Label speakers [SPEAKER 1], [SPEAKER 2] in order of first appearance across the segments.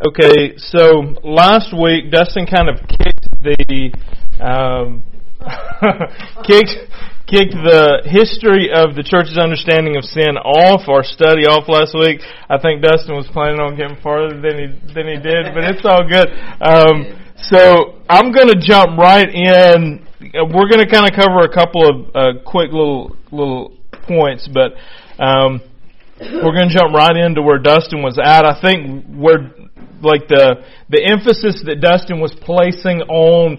[SPEAKER 1] Okay, so last week Dustin kind of kicked the um, kicked kicked the history of the church's understanding of sin off our study off last week. I think Dustin was planning on getting farther than he than he did, but it's all good. Um, so I'm going to jump right in. We're going to kind of cover a couple of uh, quick little little points, but. Um, we're going to jump right into where Dustin was at. I think where like the the emphasis that Dustin was placing on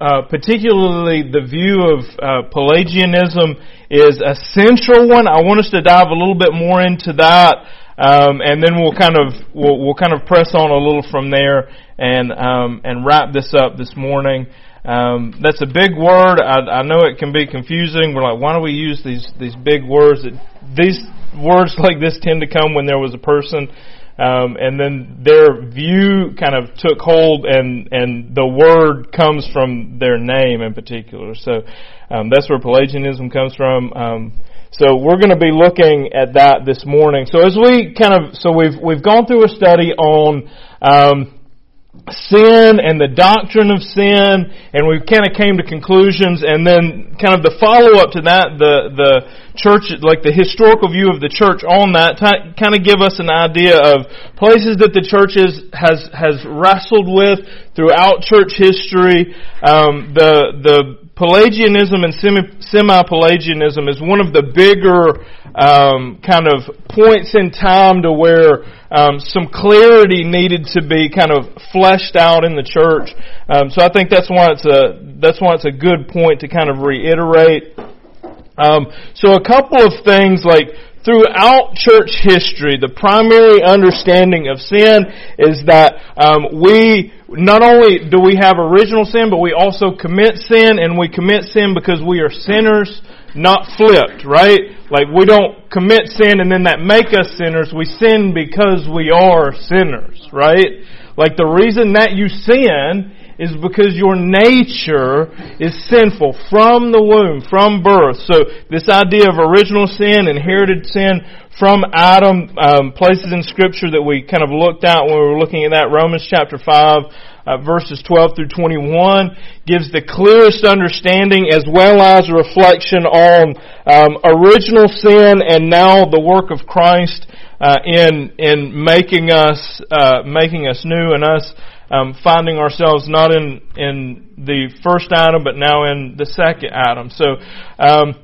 [SPEAKER 1] uh, particularly the view of uh, Pelagianism is a central one. I want us to dive a little bit more into that, um, and then we'll kind of we'll, we'll, kind of press on a little from there and um, and wrap this up this morning. Um, that's a big word. I, I, know it can be confusing. We're like, why do we use these these big words? These words like this tend to come when there was a person um, and then their view kind of took hold, and and the word comes from their name in particular. So um, that's where Pelagianism comes from. Um, so we're going to be looking at that this morning. So as we kind of so we've we've gone through a study on um, sin and the doctrine of sin, and we kind of came to conclusions, and then kind of the follow up to that, the the church, like the historical view of the church on that, t- kind of give us an idea of places that the church is, has has wrestled with throughout church history. Um, the the Pelagianism and semi-Pelagianism is one of the bigger um, kind of points in time to where um, some clarity needed to be kind of fleshed out in the church. Um, so I think that's why it's a that's why it's a good point to kind of reiterate. Um, so a couple of things like throughout church history, the primary understanding of sin is that um, we not only do we have original sin, but we also commit sin, and we commit sin because we are sinners, not flipped, right? Like we don't commit sin and then that make us sinners. We sin because we are sinners, right? Like the reason that you sin is because your nature is sinful from the womb, from birth. So this idea of original sin, inherited sin from Adam, um, places in Scripture that we kind of looked at when we were looking at that, Romans chapter 5, uh, verses 12 through 21 gives the clearest understanding as well as a reflection on um, original sin and now the work of Christ uh, in in making us uh, making us new and us um, finding ourselves not in in the first Adam but now in the second Adam. So. Um,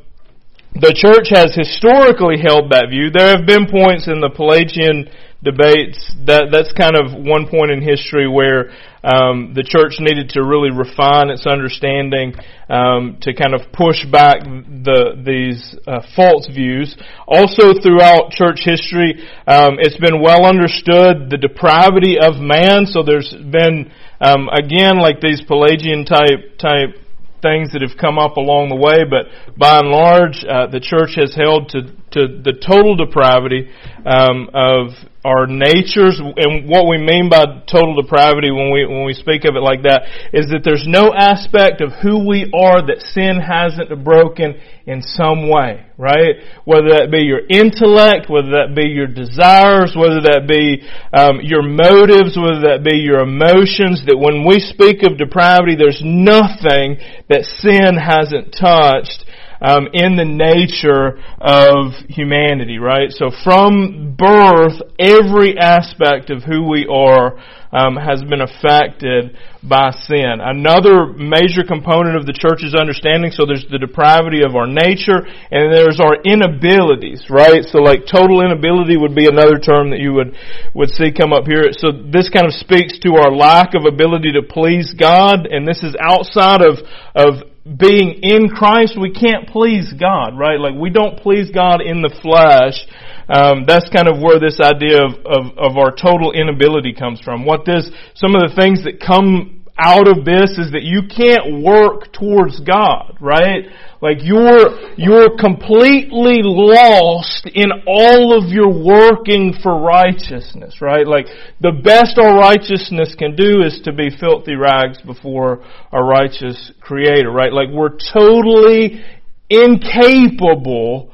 [SPEAKER 1] the church has historically held that view. There have been points in the Pelagian debates. That that's kind of one point in history where um, the church needed to really refine its understanding um, to kind of push back the these uh, false views. Also, throughout church history, um, it's been well understood the depravity of man. So there's been um, again like these Pelagian type type things that have come up along the way, but by and large, uh, the church has held to, to the total depravity um, of our natures, and what we mean by total depravity when we when we speak of it like that is that there's no aspect of who we are that sin hasn't broken in some way, right? Whether that be your intellect, whether that be your desires, whether that be um, your motives, whether that be your emotions. That when we speak of depravity, there's nothing that sin hasn't touched um, in the nature of humanity, right? So from birth, every aspect of who we are um, has been affected by sin. Another major component of the church's understanding, so there's the depravity of our nature, and there's our inabilities, right? So like total inability would be another term that you would, would see come up here. So this kind of speaks to our lack of ability to please God, and this is outside of, of being in Christ, we can't please God, right? Like we don't please God in the flesh. Um, that's kind of where this idea of, of, of our total inability comes from. What this, some of the things that come out of this is that you can't work towards God, right? Like you're, you're completely lost in all of your working for righteousness, right? Like the best our righteousness can do is to be filthy rags before a righteous creator, right? Like we're totally incapable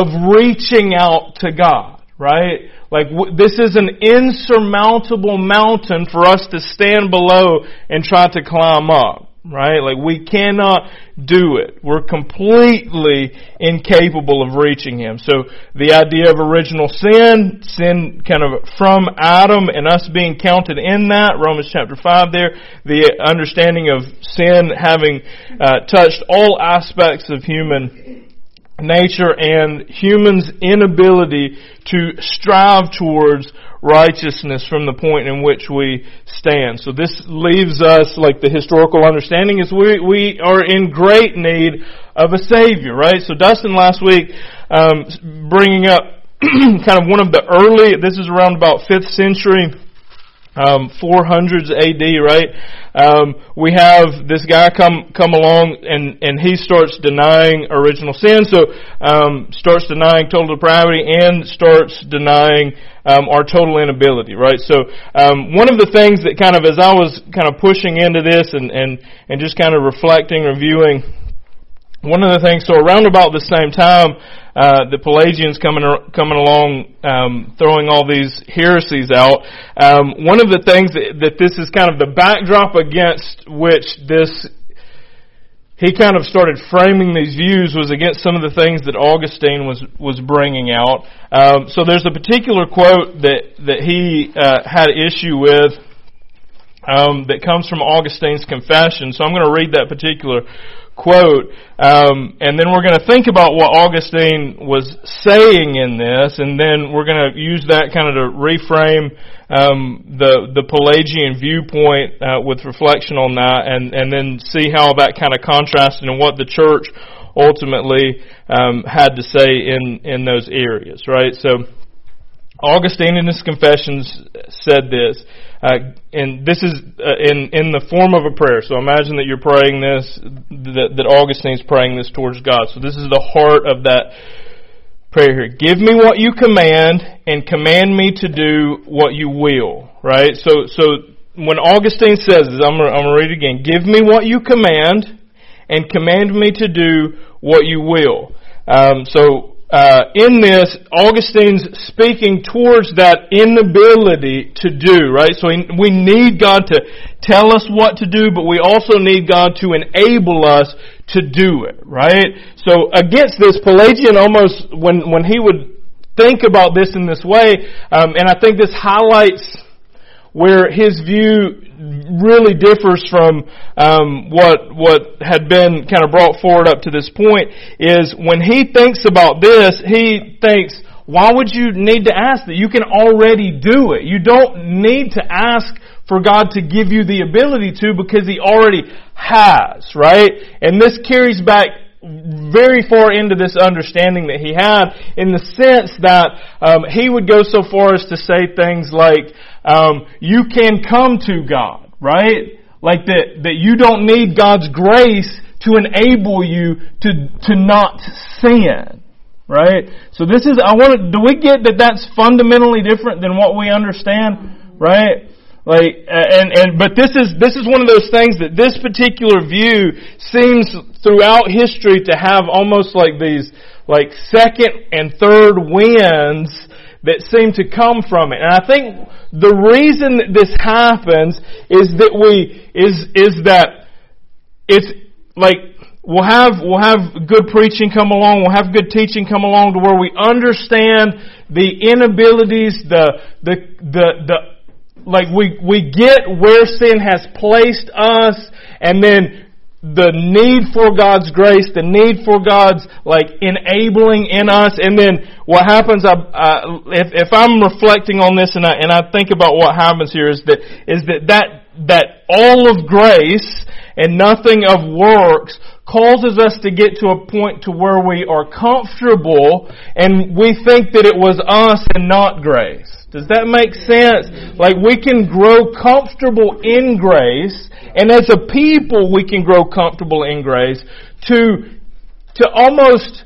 [SPEAKER 1] of reaching out to God, right? Like w- this is an insurmountable mountain for us to stand below and try to climb up right? Like we cannot do it. We're completely incapable of reaching Him. So the idea of original sin, sin kind of from Adam and us being counted in that, Romans chapter 5 there, the understanding of sin having uh, touched all aspects of human nature and humans' inability to strive towards righteousness from the point in which we stand. So this leaves us, like the historical understanding is we, we are in great need of a Savior, right? So Dustin last week, um, bringing up kind of one of the early, this is around about 5th century, um, 400s AD, right? Um, we have this guy come come along and and he starts denying original sin. So um, starts denying total depravity and starts denying um, our total inability, right? So um, one of the things that kind of as I was kind of pushing into this and and and just kind of reflecting, reviewing. One of the things, so around about the same time, uh, the Pelagians coming coming along, um, throwing all these heresies out. Um, one of the things that, that this is kind of the backdrop against which this he kind of started framing these views was against some of the things that Augustine was was bringing out. Um, so there's a particular quote that that he uh, had issue with um, that comes from Augustine's Confession. So I'm going to read that particular quote, um, and then we're going to think about what Augustine was saying in this, and then we're going to use that kind of to reframe um, the the Pelagian viewpoint uh, with reflection on that, and and then see how that kind of contrasted and what the church ultimately um, had to say in in those areas, right? So. Augustine in his confessions said this, uh, and this is uh, in in the form of a prayer. So imagine that you're praying this, that, that Augustine's praying this towards God. So this is the heart of that prayer here. Give me what you command, and command me to do what you will. Right. So so when Augustine says this, I'm gonna, I'm gonna read it again. Give me what you command, and command me to do what you will. Um, so uh, in this, Augustine's speaking towards that inability to do, right? So we need God to tell us what to do, but we also need God to enable us to do it, right? So against this, Pelagian almost, when, when he would think about this in this way, um, and I think this highlights where his view really differs from um, what what had been kind of brought forward up to this point is when he thinks about this, he thinks, why would you need to ask that? You can already do it. You don't need to ask for God to give you the ability to because He already has, right? And this carries back very far into this understanding that he had in the sense that um, he would go so far as to say things like, um, you can come to God, right? Like that, that you don't need God's grace to enable you to, to not sin. Right? So this is, I want to, do we get that that's fundamentally different than what we understand? Right? Like, uh, and, and, but this is, this is one of those things that this particular view seems throughout history to have almost like these, like second and third winds that seem to come from it. And I think the reason that this happens is that we, is, is that it's like, we'll have, we'll have good preaching come along, we'll have good teaching come along to where we understand the inabilities, the, the, the, the, like we, we get where sin has placed us and then the need for God's grace, the need for God's like enabling in us, and then what happens? I, uh, if if I'm reflecting on this and I and I think about what happens here is that is that that that all of grace and nothing of works causes us to get to a point to where we are comfortable and we think that it was us and not grace. Does that make sense? Like we can grow comfortable in grace and as a people, we can grow comfortable in grace to, to almost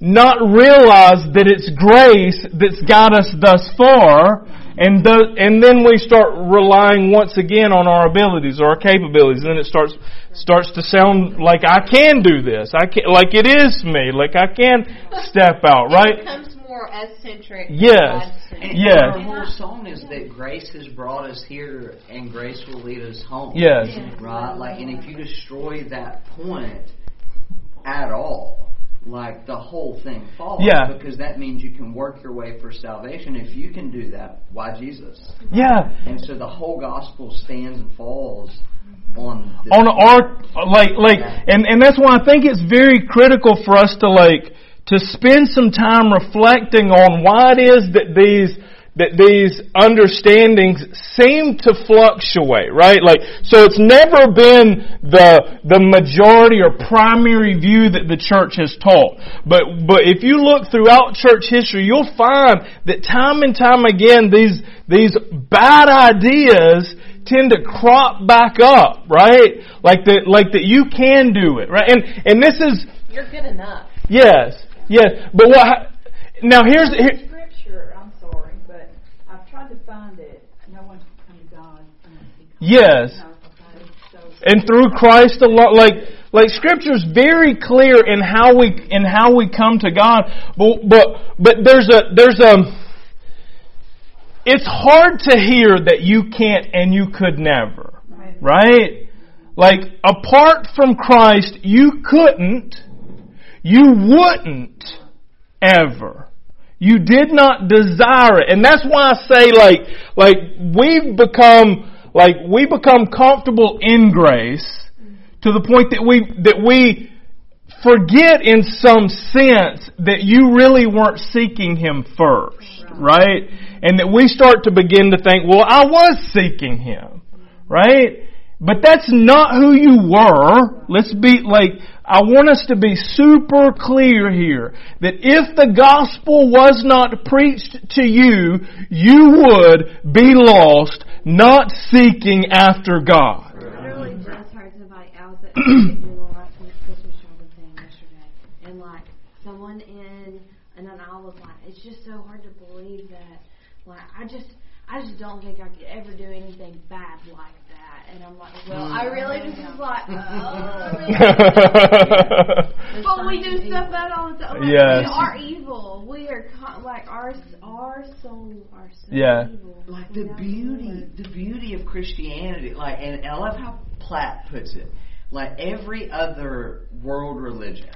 [SPEAKER 1] not realize that it's grace that's got us thus far, and the, and then we start relying once again on our abilities or our capabilities, and then it starts starts to sound like I can do this. I can like it is me. Like I can step out, right?
[SPEAKER 2] It becomes more more us centric.
[SPEAKER 1] Yes.
[SPEAKER 3] And
[SPEAKER 1] Yes.
[SPEAKER 3] Our whole song is that grace has brought us here, and grace will lead us home.
[SPEAKER 1] Yes.
[SPEAKER 3] Right. Like, and if you destroy that point at all, like the whole thing falls.
[SPEAKER 1] Yeah.
[SPEAKER 3] Because that means you can work your way for salvation. If you can do that, why Jesus?
[SPEAKER 1] Yeah.
[SPEAKER 3] And so the whole gospel stands and falls on
[SPEAKER 1] on our like like and and that's why I think it's very critical for us to like to spend some time reflecting on why it is that these that these understandings seem to fluctuate, right? Like, so it's never been the, the majority or primary view that the church has taught. But, but if you look throughout church history, you'll find that time and time again, these, these bad ideas tend to crop back up, right? Like that, like that you can do it, right? And, and this is,
[SPEAKER 2] You're good enough.
[SPEAKER 1] yes, yes, but what, now here's, here,
[SPEAKER 4] scripture, I'm sorry, but I've tried to find it. No one's come to God. unless he comes.
[SPEAKER 1] Yes.
[SPEAKER 4] You know, okay, so
[SPEAKER 1] and through Christ alone, like like Scripture's very clear in how we in how we come to God. But but but there's a there's a it's hard to hear that you can't and you could never, right? Like apart from Christ, you couldn't, you wouldn't ever. You did not desire it. And that's why I say like, like we've become, like we become comfortable in grace to the point that we, that we forget in some sense that you really weren't seeking Him first, right? And that we start to begin to think, well, I was seeking Him, right? But that's not who you were. Let's be like, I want us to be super clear here that if the gospel was not preached to you, you would be lost, not seeking after God.
[SPEAKER 5] someone in, it's just so hard to believe that, like I just, I just don't think I could ever do anything bad like and I'm like, well, I mm. really just was like, oh, really? But we do stuff bad all the time. Like,
[SPEAKER 1] Yes.
[SPEAKER 5] We are evil. We are con- like our our soul our soul.
[SPEAKER 1] Yeah.
[SPEAKER 5] evil.
[SPEAKER 3] like
[SPEAKER 5] We
[SPEAKER 3] the beauty,
[SPEAKER 5] it.
[SPEAKER 3] the beauty of Christianity, like, and I love how Platt puts it. Like every other world religion,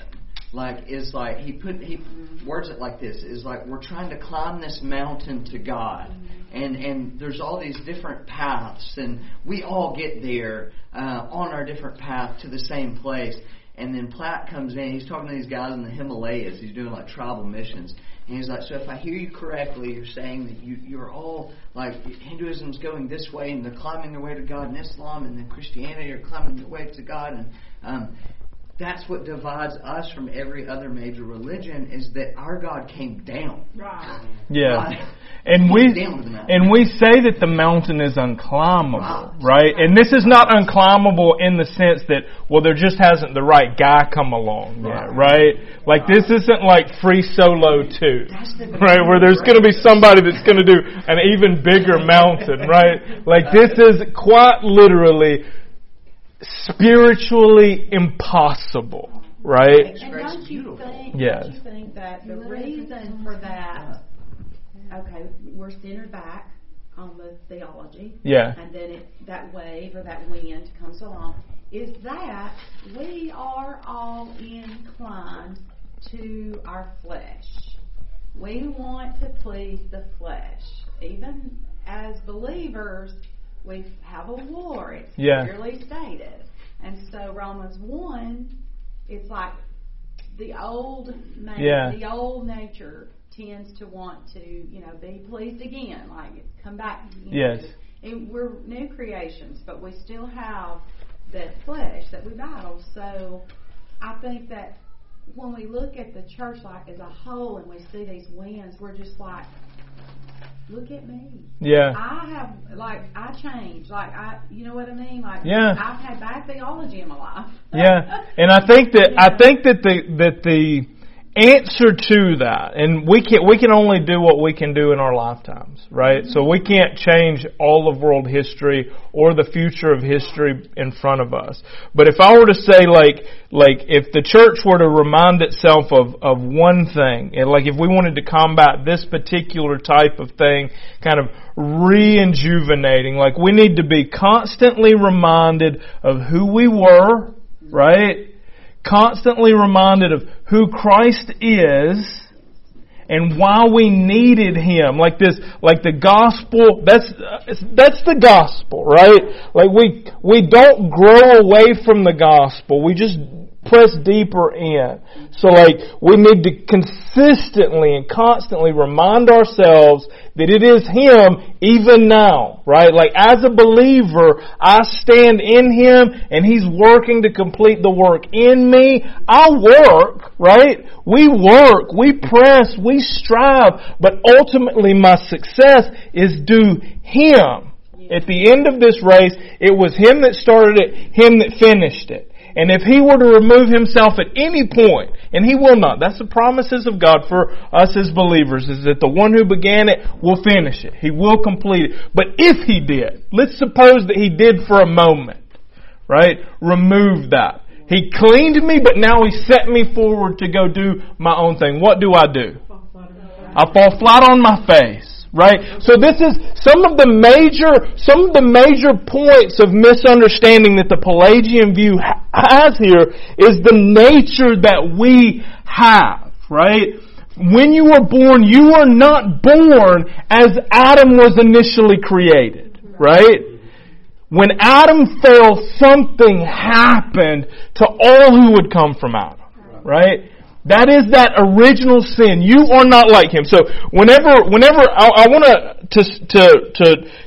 [SPEAKER 3] like is like he put he mm-hmm. words it like this is like we're trying to climb this mountain to God, mm-hmm. And and there's all these different paths, and we all get there uh, on our different path to the same place. And then Platt comes in. He's talking to these guys in the Himalayas. He's doing like tribal missions, and he's like, "So if I hear you correctly, you're saying that you you're all like Hinduism's going this way, and they're climbing their way to God, and Islam and then Christianity are climbing their way to God, and um, that's what divides us from every other major religion is that our God came down.
[SPEAKER 4] right.
[SPEAKER 1] Yeah. And we
[SPEAKER 3] Down to the mountain.
[SPEAKER 1] and we say that the mountain is unclimbable,
[SPEAKER 3] Right.
[SPEAKER 1] right? And this is not unclimbable in the sense that well there just hasn't the right guy come along yet, right? Like this isn't like free solo 2.
[SPEAKER 3] That's
[SPEAKER 1] Right, where there's going to be somebody that's going to do an even bigger mountain, right? Like this is quite literally spiritually impossible, right?
[SPEAKER 3] Makes
[SPEAKER 4] And don't you think?
[SPEAKER 1] Yes.
[SPEAKER 4] Don't you think that the reason for that? Okay, we're centered back on the theology,
[SPEAKER 1] Yeah.
[SPEAKER 4] and then it, that wave or that wind comes along. Is that we are all inclined to our flesh? We want to please the flesh, even as believers. We have a war. It's
[SPEAKER 1] Yeah.
[SPEAKER 4] clearly stated. And so Romans 1, it's like the old man,
[SPEAKER 1] Yeah.
[SPEAKER 4] the old nature tends to want to, you know, be pleased again, like come back. You know,
[SPEAKER 1] Yes.
[SPEAKER 4] and we're new creations, but we still have that flesh that we battle. So I think that when we look at the church like as a whole and we see these wins, we're just like, look at me.
[SPEAKER 1] Yeah.
[SPEAKER 4] I have like I changed. Like I, you know what I mean? Like
[SPEAKER 1] Yeah.
[SPEAKER 4] I've had bad theology in my life.
[SPEAKER 1] Yeah, and I think that I think that the that the answer to that, and we can we can only do what we can do in our lifetimes, right? So we can't change all of world history or the future of history in front of us. But if I were to say like like if the church were to remind itself of of one thing, and like if we wanted to combat this particular type of thing, kind of rejuvenating, like we need to be constantly reminded of who we were, right? Constantly reminded of who Christ is and why we needed Him. Like this, like the gospel, that's, that's the gospel, right? Like we, we don't grow away from the gospel. We just press deeper in. So like, we need to consistently and constantly remind ourselves that it is Him even now, right? Like as a believer, I stand in Him and He's working to complete the work in me. I work, right? We work, we press, we strive, but ultimately my success is due Him. At the end of this race, it was Him that started it, Him that finished it. And if he were to remove himself at any point, and he will not, that's the promises of God for us as believers, is that the one who began it will finish it. He will complete it. But if he did, let's suppose that he did for a moment, right? Remove that. He cleaned me, but now he set me forward to go do my own thing. What do I do? I fall flat on my face right? So this is some of the major, some of the major points of misunderstanding that the Pelagian view has here is the nature that we have, right? When you were born, you were not born as Adam was initially created, right? When Adam fell, something happened to all who would come from Adam, right? That is that original sin. You are not like him. So whenever, whenever I, I want to to to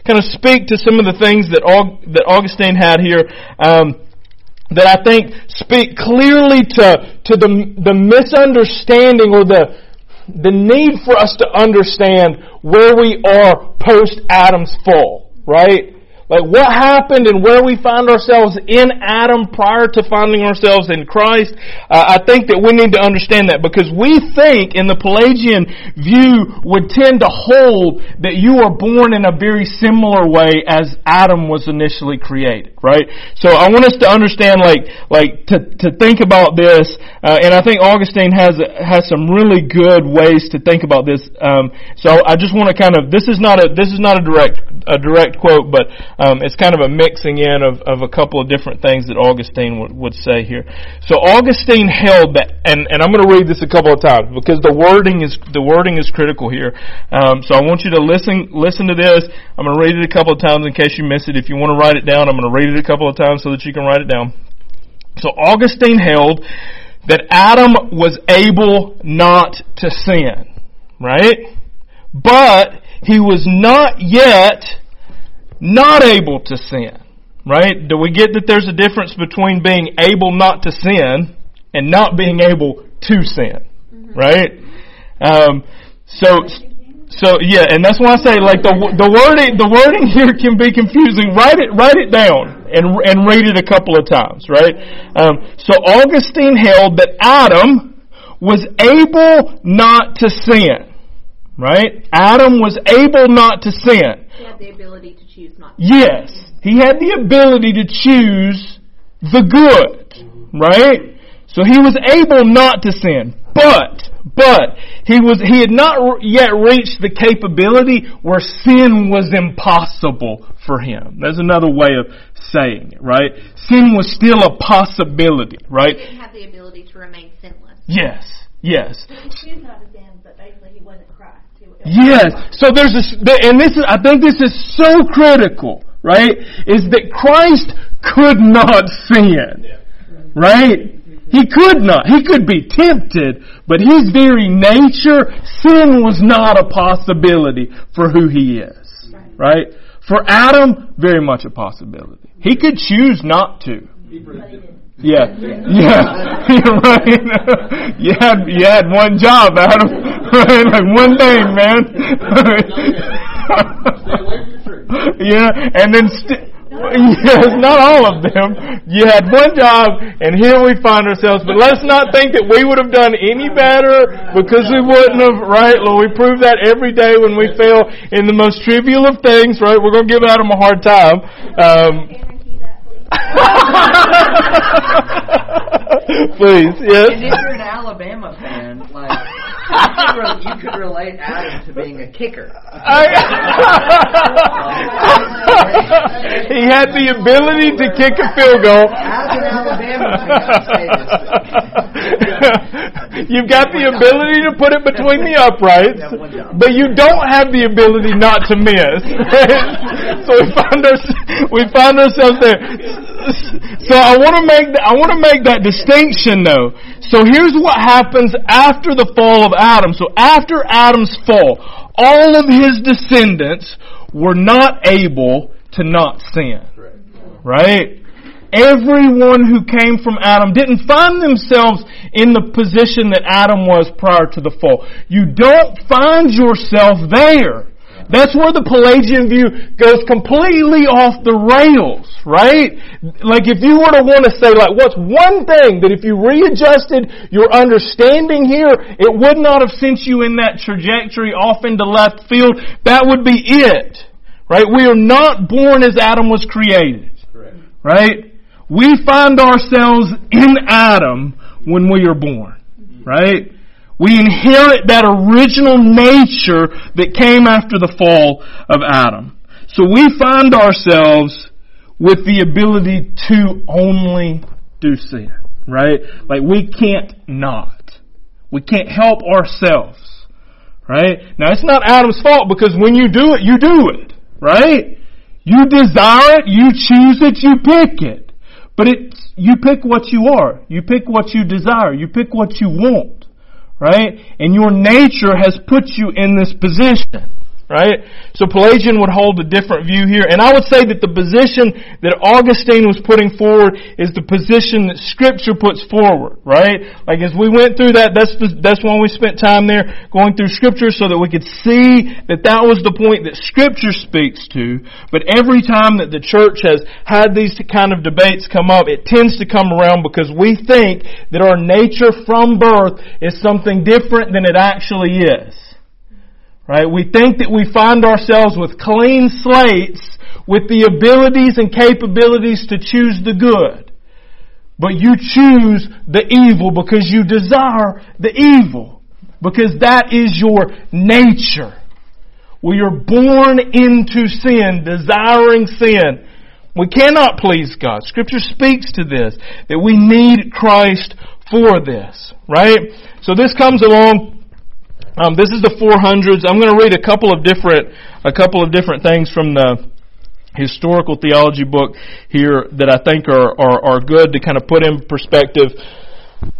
[SPEAKER 1] kind of speak to some of the things that Aug, that Augustine had here, um, that I think speak clearly to to the the misunderstanding or the the need for us to understand where we are post Adam's fall. Right? Like what happened and where we find ourselves in Adam prior to finding ourselves in Christ. Uh, I think that we need to understand that because we think in the Pelagian view would tend to hold that you are born in a very similar way as Adam was initially created, right? So I want us to understand like, like to, to think about this, uh, and I think Augustine has, has some really good ways to think about this. Um, so I just want to kind of, this is not a, this is not a direct, a direct quote, but um, it's kind of a mixing in of, of a couple of different things that Augustine would, would say here. So Augustine held that, and, and I'm going to read this a couple of times because the wording is the wording is critical here. Um, so I want you to listen listen to this. I'm going to read it a couple of times in case you miss it. If you want to write it down, I'm going to read it a couple of times so that you can write it down. So Augustine held that Adam was able not to sin, right? But he was not yet not able to sin. Right? Do we get that there's a difference between being able not to sin and not being able to sin? Mm-hmm. Right? Um, so, so yeah, and that's why I say like the the wording the wording here can be confusing. Write it write it down and and read it a couple of times, right? Um, so Augustine held that Adam was able not to sin, right? Adam was able not to sin.
[SPEAKER 5] He had the ability to choose not.
[SPEAKER 1] Yes, he had the ability to choose the good, right? So he was able not to sin, but but he was he had not yet reached the capability where sin was impossible for him. That's another way of saying it, right? Sin was still a possibility, right?
[SPEAKER 5] He didn't have the ability to remain sinless.
[SPEAKER 1] Yes, yes.
[SPEAKER 2] He chose not to sin, but basically he wasn't Christ.
[SPEAKER 1] Yes. So there's a, and this is, I think this is so critical, right? Is that Christ could not sin. Right? He could not. He could be tempted, but his very nature, sin was not a possibility for who he is. Right? For Adam, very much a possibility. He could choose not to. Yeah, yeah, right. you had you had one job, Adam. like one thing, man. yeah, and then st- yes, not all of them. You had one job, and here we find ourselves. But let's not think that we would have done any better because we wouldn't have, right? Lord, we prove that every day when we fail in the most trivial of things, right? We're going to give Adam a hard time. Um,
[SPEAKER 2] please.
[SPEAKER 1] yes.
[SPEAKER 3] And if you're an Alabama fan, like could, re- you could relate Adam to being a kicker.
[SPEAKER 1] he had the ability to kick a field goal.
[SPEAKER 3] As an Alabama fan, I say this.
[SPEAKER 1] You've got the ability to put it between the uprights, but you don't have the ability not to miss. so we find our, we find ourselves there. So I want to make I want to make that distinction though. So here's what happens after the fall of Adam. So after Adam's fall, all of his descendants were not able to not sin. Right? Everyone who came from Adam didn't find themselves in the position that Adam was prior to the fall. You don't find yourself there. That's where the Pelagian view goes completely off the rails, right? Like if you were to want to say like, what's one thing that if you readjusted your understanding here, it would not have sent you in that trajectory off into left field, that would be it. Right? We are not born as Adam was created. Right? We find ourselves in Adam when we are born. Right? We inherit that original nature that came after the fall of Adam. So we find ourselves with the ability to only do sin. Right? Like we can't not. We can't help ourselves. Right? Now it's not Adam's fault because when you do it, you do it. Right? You desire it, you choose it, you pick it. But it's, you pick what you are. You pick what you desire. You pick what you want. Right? And your nature has put you in this position. Right? So Pelagian would hold a different view here. And I would say that the position that Augustine was putting forward is the position that Scripture puts forward. Right? Like as we went through that, that's, the, that's when we spent time there going through Scripture so that we could see that that was the point that Scripture speaks to. But every time that the church has had these kind of debates come up, it tends to come around because we think that our nature from birth is something different than it actually is. Right? We think that we find ourselves with clean slates with the abilities and capabilities to choose the good. But you choose the evil because you desire the evil. Because that is your nature. We are born into sin, desiring sin. We cannot please God. Scripture speaks to this, that we need Christ for this, right? So this comes along um, this is the 400s. I'm going to read a couple of different a couple of different things from the historical theology book here that I think are are, are good to kind of put in perspective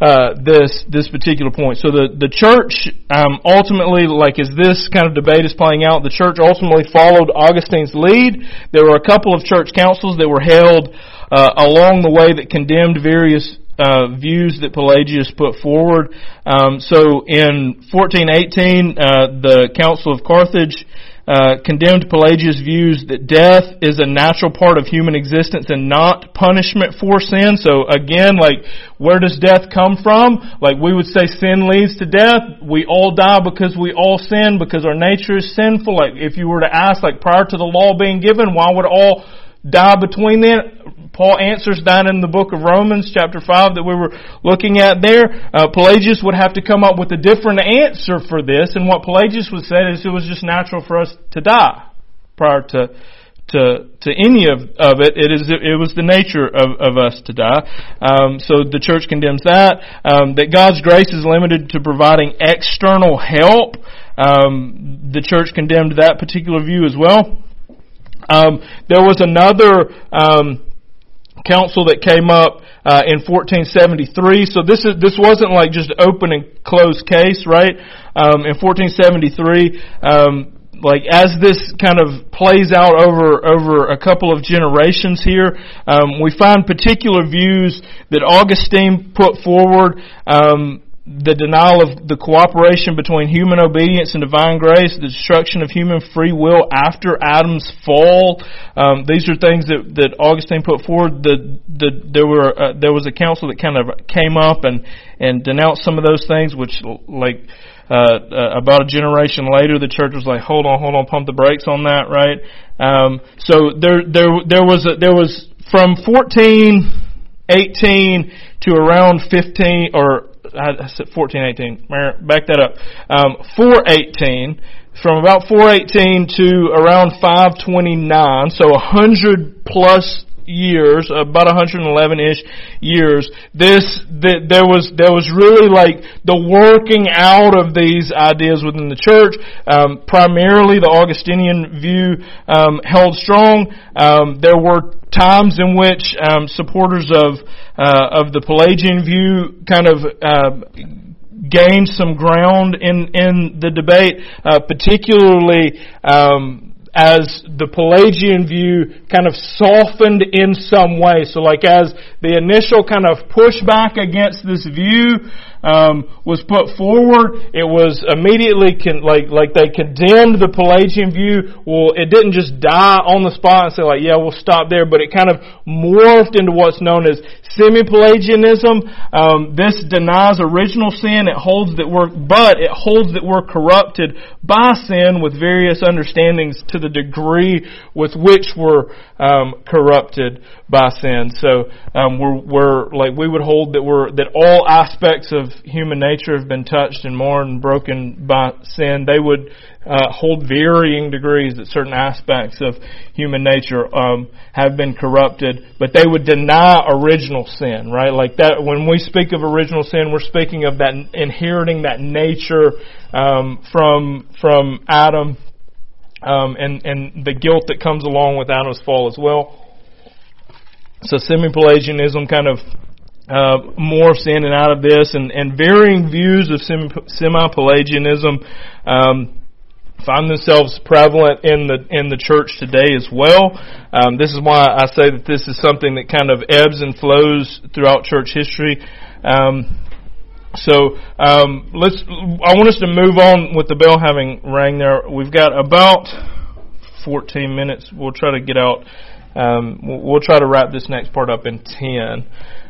[SPEAKER 1] uh, this this particular point. So the the church um, ultimately, like as this kind of debate is playing out, the church ultimately followed Augustine's lead. There were a couple of church councils that were held uh, along the way that condemned various uh, views that Pelagius put forward. Um, so in 1418, uh, the Council of Carthage uh, condemned Pelagius' views that death is a natural part of human existence and not punishment for sin. So again, like, where does death come from? Like, we would say sin leads to death. We all die because we all sin, because our nature is sinful. Like, if you were to ask, like, prior to the law being given, why would all die between then? Paul answers that in the book of Romans, chapter 5, that we were looking at there. Uh, Pelagius would have to come up with a different answer for this, and what Pelagius would say is it was just natural for us to die prior to to to any of, of it. It is it was the nature of, of us to die. Um, so the church condemns that. Um, that God's grace is limited to providing external help. Um, the church condemned that particular view as well. Um, there was another um, council that came up uh, in 1473. So this is this wasn't like just open and closed case, right? Um, in 1473, um, like as this kind of plays out over over a couple of generations here, um, we find particular views that Augustine put forward. Um, the denial of the cooperation between human obedience and divine grace, the destruction of human free will after Adam's fall. Um, these are things that, that Augustine put forward. The, the, there were uh, there was a council that kind of came up and and denounced some of those things, which like. Uh, uh, about a generation later, the church was like, "Hold on, hold on, pump the brakes on that." Right? Um, so there, there, there was a, there was from 14, 18 to around 15 or I said 14, 18. Back that up. Um, 418 from about 418 to around 529, so a 100 plus years, about 111-ish years, this, the, there was, there was really like the working out of these ideas within the church. Um, primarily the Augustinian view, um, held strong. Um, there were times in which, um, supporters of, uh, of the Pelagian view kind of, uh, gained some ground in in the debate, uh, particularly um, as the Pelagian view kind of softened in some way. So like as the initial kind of pushback against this view um, was put forward, it was immediately con- like like they condemned the Pelagian view. Well, it didn't just die on the spot and say like, yeah, we'll stop there, but it kind of morphed into what's known as semi-Pelagianism. Um, this denies original sin. It holds that we're, but it holds that we're corrupted by sin with various understandings to the degree with which we're um, corrupted by sin. So um, we're, we're like we would hold that we're that all aspects of human nature have been touched and marred and broken by sin. They would uh, hold varying degrees that certain aspects of human nature um, have been corrupted, but they would deny original sin, right? Like that. When we speak of original sin, we're speaking of that inheriting that nature um, from from Adam um, and and the guilt that comes along with Adam's fall as well. So semi-Pelagianism kind of uh, morphs in and out of this, and, and varying views of semi-Pelagianism um, find themselves prevalent in the in the church today as well. Um, this is why I say that this is something that kind of ebbs and flows throughout church history. Um, so um, let's. I want us to move on with the bell having rang. There, we've got about 14 minutes. We'll try to get out. Um, we'll try to wrap this next part up in 10.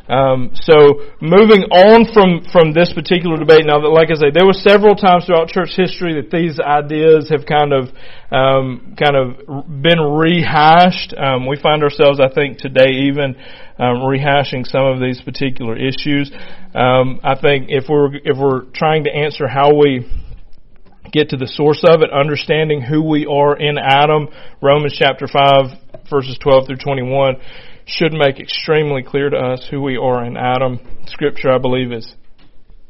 [SPEAKER 1] Um, so moving on from from this particular debate, now that like I say, there were several times throughout church history that these ideas have kind of um, kind of been rehashed. Um, we find ourselves, I think, today even um, rehashing some of these particular issues. Um, I think if we're if we're trying to answer how we get to the source of it, understanding who we are in Adam, Romans chapter five verses twelve through twenty one should make extremely clear to us who we are in Adam. Scripture, I believe, is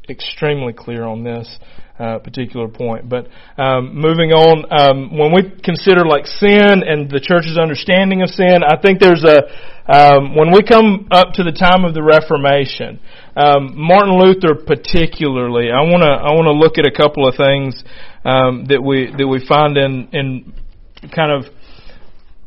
[SPEAKER 1] extremely clear on this uh, particular point. But um, moving on, um, when we consider like sin and the church's understanding of sin, I think there's a um, when we come up to the time of the Reformation, um, Martin Luther particularly, I want to I want to look at a couple of things um, that we that we find in in kind of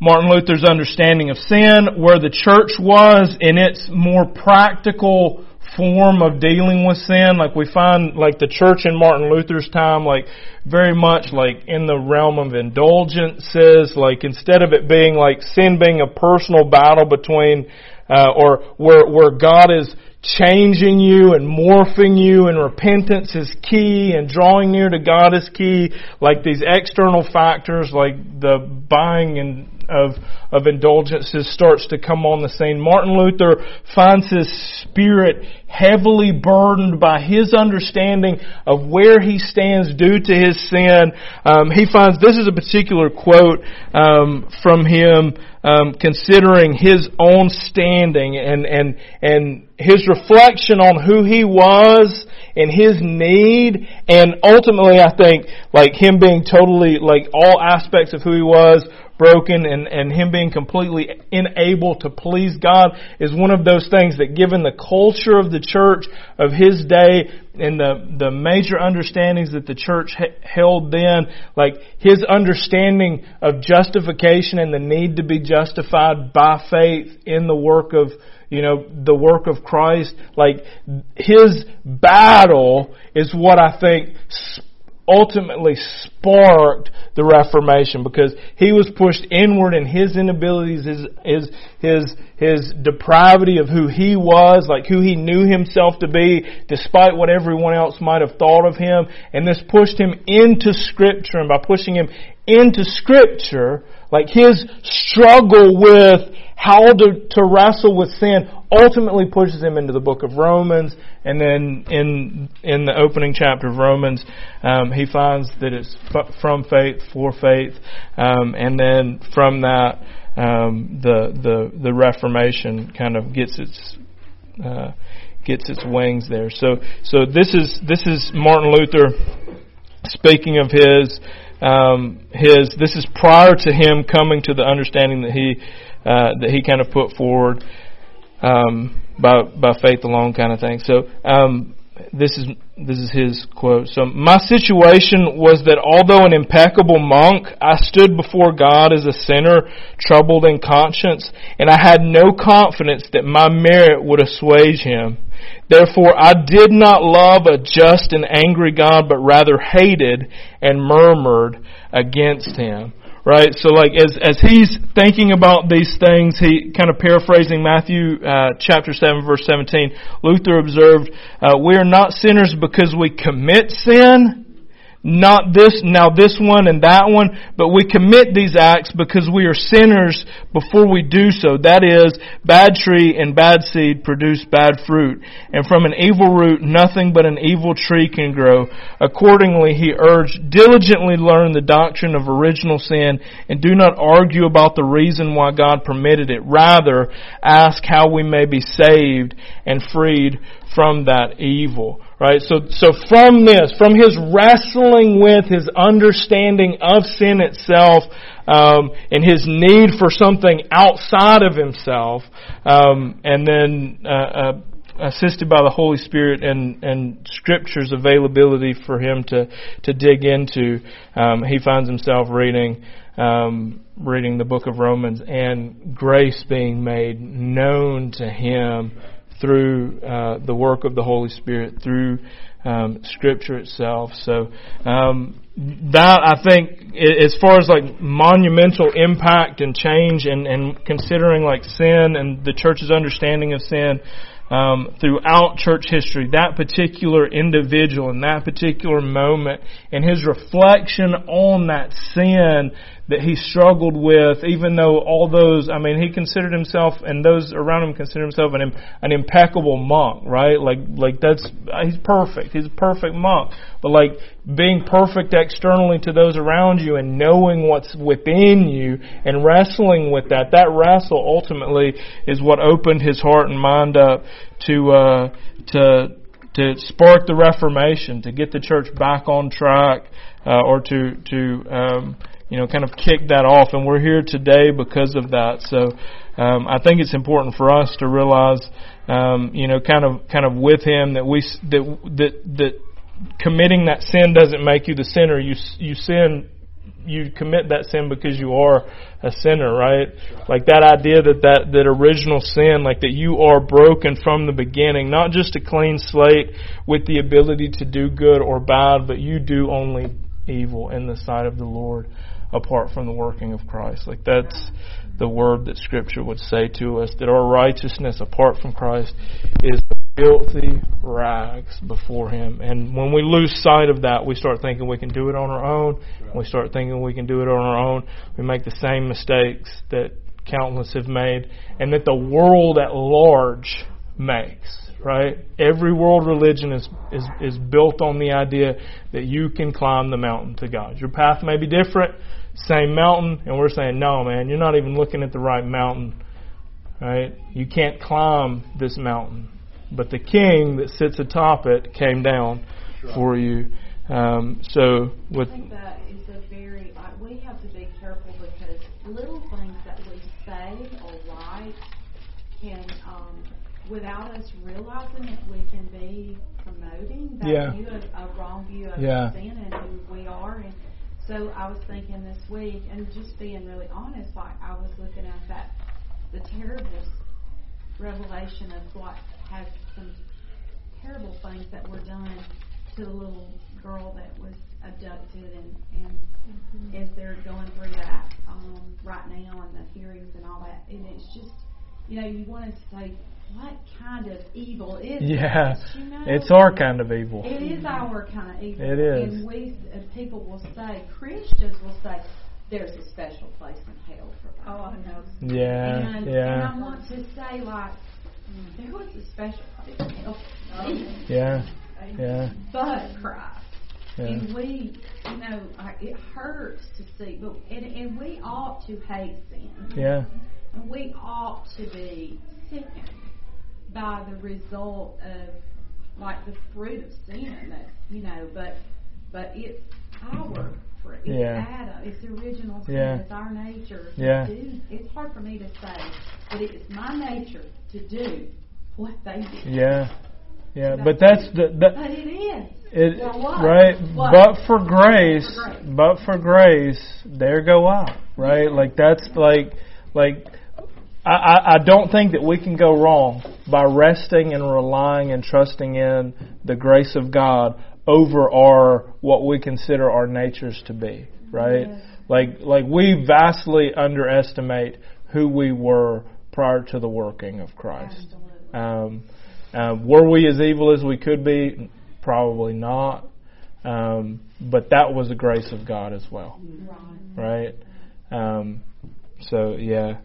[SPEAKER 1] Martin Luther's understanding of sin, where the church was in its more practical form of dealing with sin. Like we find, like the church in Martin Luther's time, like very much like in the realm of indulgences. Like instead of it being like sin being a personal battle between, uh, or where where God is changing you and morphing you and repentance is key and drawing near to God is key. Like these external factors, like the buying and of, of indulgences starts to come on the scene. Martin Luther finds his spirit heavily burdened by his understanding of where he stands due to his sin. Um, he finds this is a particular quote um, from him um, considering his own standing and and and his reflection on who he was and his need and ultimately I think like him being totally like all aspects of who he was broken and, and him being completely unable to please God is one of those things that given the culture of the church of his day and the, the major understandings that the church held then, like his understanding of justification and the need to be justified by faith in the work of you know, the work of Christ, like his battle is what I think ultimately sparked the Reformation because he was pushed inward in his inabilities, his, his, his, his depravity of who he was, like who he knew himself to be, despite what everyone else might have thought of him. And this pushed him into Scripture, and by pushing him into Scripture, like his struggle with how to, to wrestle with sin ultimately pushes him into the book of Romans, and then in in the opening chapter of Romans, um, he finds that it's from faith for faith, um, and then from that, um, the the the Reformation kind of gets its uh, gets its wings there. So so this is this is Martin Luther speaking of his um, his this is prior to him coming to the understanding that he uh, that he kind of put forward um, by by faith alone, kind of thing. So um, this is this is his quote. So my situation was that although an impeccable monk, I stood before God as a sinner, troubled in conscience, and I had no confidence that my merit would assuage him. Therefore I did not love a just and angry God, but rather hated and murmured against him right? So like as as he's thinking about these things, he kind of paraphrasing Matthew uh, chapter seven verse seventeen. Luther observed, uh, "We are not sinners because we commit sin." Not this, now this one and that one, but we commit these acts because we are sinners before we do so. That is, bad tree and bad seed produce bad fruit. And from an evil root, nothing but an evil tree can grow. Accordingly, he urged, diligently learn the doctrine of original sin and do not argue about the reason why God permitted it. Rather, ask how we may be saved and freed from that evil. Right? So, so from this, from his wrestling with his understanding of sin itself, um, and his need for something outside of himself, um, and then uh, uh, assisted by the Holy Spirit and, and Scripture's availability for him to to dig into, um, he finds himself reading um, reading the book of Romans and grace being made known to him through uh, the work of the Holy Spirit, through um, Scripture itself. So um, that I think, as far as like monumental impact and change, and, and considering like sin and the church's understanding of sin. Um, throughout church history, that particular individual in that particular moment, and his reflection on that sin that he struggled with, even though all those, I mean, he considered himself and those around him considered himself an, an impeccable monk, right? Like, like that's, he's perfect. He's a perfect monk. But like being perfect externally to those around you and knowing what's within you and wrestling with that, that wrestle ultimately is what opened his heart and mind up to, uh, to, to spark the Reformation, to get the church back on track, uh, or to, to, um, you know, kind of kicked that off. And we're here today because of that. So um, I think it's important for us to realize, um, you know, kind of kind of with Him that we that that that committing that sin doesn't make you the sinner. You you sin. You commit that sin because you are a sinner, right? Like that idea that, that that original sin, like that you are broken from the beginning, not just a clean slate with the ability to do good or bad, but you do only evil in the sight of the Lord apart from the working of Christ. Like that's the word that Scripture would say to us that our righteousness apart from Christ is filthy rags before Him. And when we lose sight of that, we start thinking we can do it on our own. we start thinking we can do it on our own, we make the same mistakes that countless have made and that the world at large makes right? Every world religion is, is, is built on the idea that you can climb the mountain to God. Your path may be different, same mountain, and we're saying, no, man, you're not even looking at the right mountain, right? You can't climb this mountain. But the king that sits atop it came down right. for you. Um, so with
[SPEAKER 4] I think that is a very, uh, we have to be careful because little things that we say or write can, um, without us realizing it, we can be promoting that
[SPEAKER 1] Yeah.
[SPEAKER 4] view of, a wrong view of
[SPEAKER 1] Yeah.
[SPEAKER 4] sin and who we are. And so I was thinking this week, and just being really honest, like I was looking at that, the terrible revelation of what has some terrible things that were done to the little girl that was abducted and, and as they're going through that um, right now and the hearings and all that. And it's just you know you want to say what kind of evil is
[SPEAKER 1] Yeah,
[SPEAKER 4] this you know
[SPEAKER 1] it's our kind of evil.
[SPEAKER 4] it is our kind of evil.
[SPEAKER 1] It is.
[SPEAKER 4] and we uh, people will say Christians will say there's a special place in hell for that.
[SPEAKER 2] Oh, I know.
[SPEAKER 1] Yeah,
[SPEAKER 4] and, and I want to say like there was a special place in hell for me.
[SPEAKER 1] Yeah, yeah,
[SPEAKER 4] but Christ.
[SPEAKER 1] Yeah.
[SPEAKER 4] and we, you know, it hurts to see, but and, and we ought to hate sin.
[SPEAKER 1] Yeah,
[SPEAKER 4] And we ought to be sickened by the result of like the fruit of sin that you know, but but it's our fruit. It's
[SPEAKER 1] Yeah.
[SPEAKER 4] Adam. It's the original sin.
[SPEAKER 1] Yeah.
[SPEAKER 4] It's our nature to
[SPEAKER 1] Yeah.
[SPEAKER 4] do. It's hard for me to say, but it's my nature to do what they did.
[SPEAKER 1] yeah, yeah. But that's the, the
[SPEAKER 4] But it is.
[SPEAKER 1] It, right,
[SPEAKER 4] What?
[SPEAKER 1] but for grace, but for grace, there go I. Right, like that's like, like, I, I, I don't think that we can go wrong by resting and relying and trusting in the grace of God over our what we consider our natures to be. Right,
[SPEAKER 4] Yes.
[SPEAKER 1] like, like we vastly underestimate who we were prior to the working of Christ. Um, um, were we as evil as we could be? Probably not. Um, but that was the grace of God as well,
[SPEAKER 4] Right.
[SPEAKER 1] right? Um, so yeah,